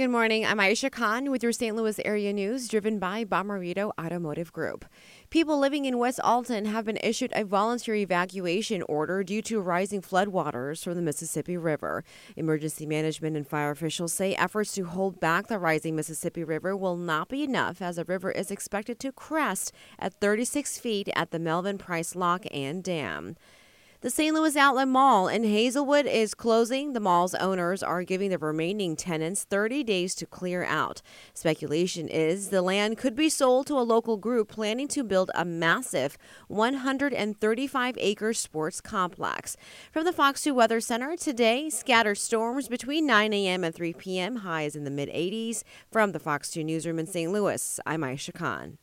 Good morning. I'm Aisha Khan with your St. Louis area news driven by Bommarito Automotive Group. People living in West Alton have been issued a voluntary evacuation order due to rising floodwaters from the Mississippi River. Emergency management and fire officials say efforts to hold back the rising Mississippi River will not be enough as the river is expected to crest at 36 feet at the Melvin Price Lock and Dam. The St. Louis Outlet Mall in Hazelwood is closing. The mall's owners are giving the remaining tenants 30 days to clear out. Speculation is the land could be sold to a local group planning to build a massive 135 acre sports complex. From the Fox 2 Weather Center today, scattered storms between 9 a.m. and 3 p.m., highs in the mid 80s. From the Fox 2 Newsroom in St. Louis, I'm Aisha Khan.